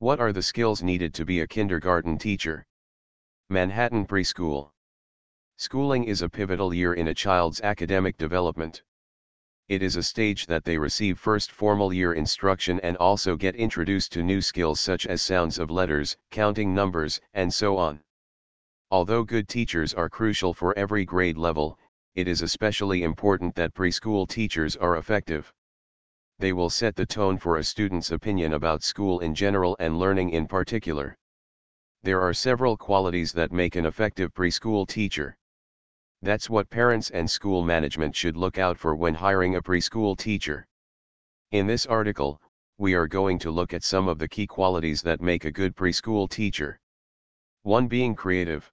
What are the skills needed to be a kindergarten teacher? Manhattan Preschool Schooling is a pivotal year in a child's academic development. It is a stage that they receive first formal year instruction and also get introduced to new skills such as sounds of letters, counting numbers, and so on. Although good teachers are crucial for every grade level, it is especially important that preschool teachers are effective. They will set the tone for a student's opinion about school in general and learning in particular. There are several qualities that make an effective preschool teacher. That's what parents and school management should look out for when hiring a preschool teacher. In this article, we are going to look at some of the key qualities that make a good preschool teacher. 1. Being creative.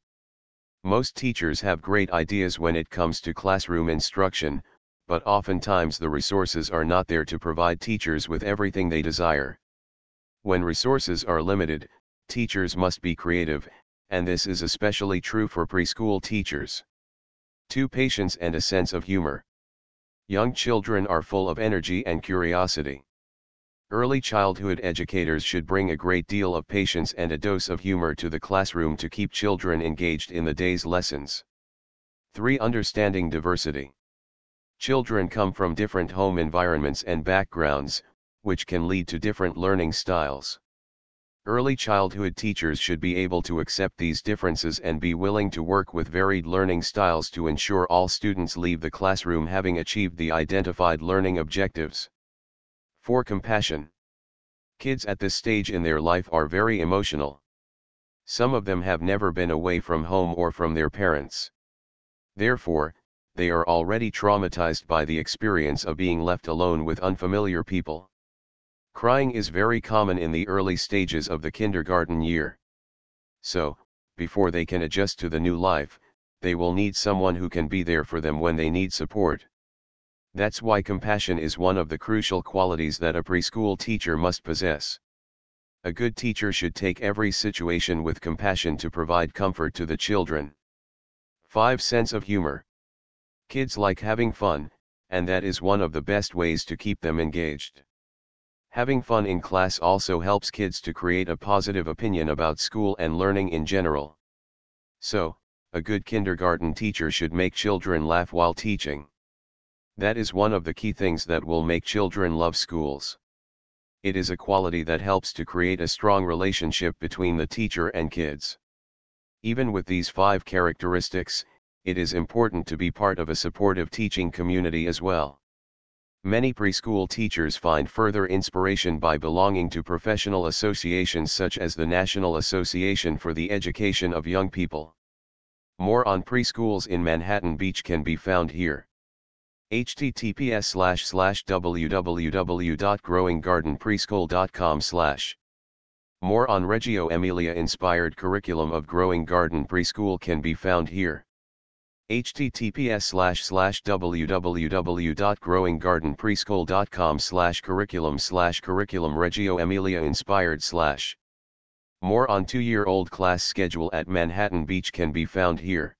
Most teachers have great ideas when it comes to classroom instruction, but oftentimes the resources are not there to provide teachers with everything they desire. When resources are limited, teachers must be creative, and this is especially true for preschool teachers. 2. Patience and a sense of humor. Young children are full of energy and curiosity. Early childhood educators should bring a great deal of patience and a dose of humor to the classroom to keep children engaged in the day's lessons. 3. Understanding diversity. Children come from different home environments and backgrounds, which can lead to different learning styles. Early childhood teachers should be able to accept these differences and be willing to work with varied learning styles to ensure all students leave the classroom having achieved the identified learning objectives. 4. Compassion. Kids at this stage in their life are very emotional. Some of them have never been away from home or from their parents. Therefore, they are already traumatized by the experience of being left alone with unfamiliar people. Crying is very common in the early stages of the kindergarten year. So, before they can adjust to the new life, they will need someone who can be there for them when they need support. That's why compassion is one of the crucial qualities that a preschool teacher must possess. A good teacher should take every situation with compassion to provide comfort to the children. 5. Sense of humor. Kids like having fun, and that is one of the best ways to keep them engaged. Having fun in class also helps kids to create a positive opinion about school and learning in general. So, a good kindergarten teacher should make children laugh while teaching. That is one of the key things that will make children love schools. It is a quality that helps to create a strong relationship between the teacher and kids. Even with these five characteristics, it is important to be part of a supportive teaching community as well. Many preschool teachers find further inspiration by belonging to professional associations such as the National Association for the Education of Young People. More on preschools in Manhattan Beach can be found here. https slash slash www.growinggardenpreschool.com slash More on Reggio Emilia inspired curriculum of Growing Garden Preschool can be found here https slash slash www.growinggardenpreschool.com slash curriculum slash curriculum Reggio Emilia inspired slash. More on two-year-old class schedule at Manhattan Beach can be found here.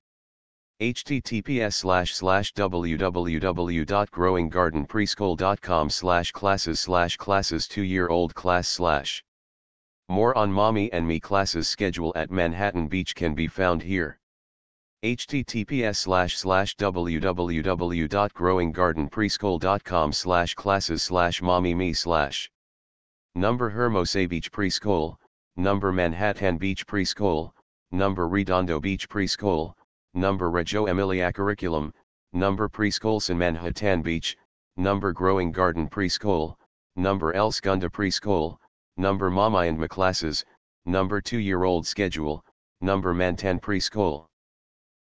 https slash slash www.growinggardenpreschool.com slash classes slash classes two-year-old class slash. More on Mommy and Me classes schedule at Manhattan Beach can be found here https slash slash www.growinggardenpreschool.com slash classes slash mommy me slash. Number Hermosa Beach Preschool, number Manhattan Beach Preschool, number Redondo Beach Preschool, number Reggio Emilia Curriculum, number Preschools in Manhattan Beach, number Growing Garden Preschool, number El Segundo Preschool, number Mama and Me classes, number 2-year-old schedule, number Mantan Preschool.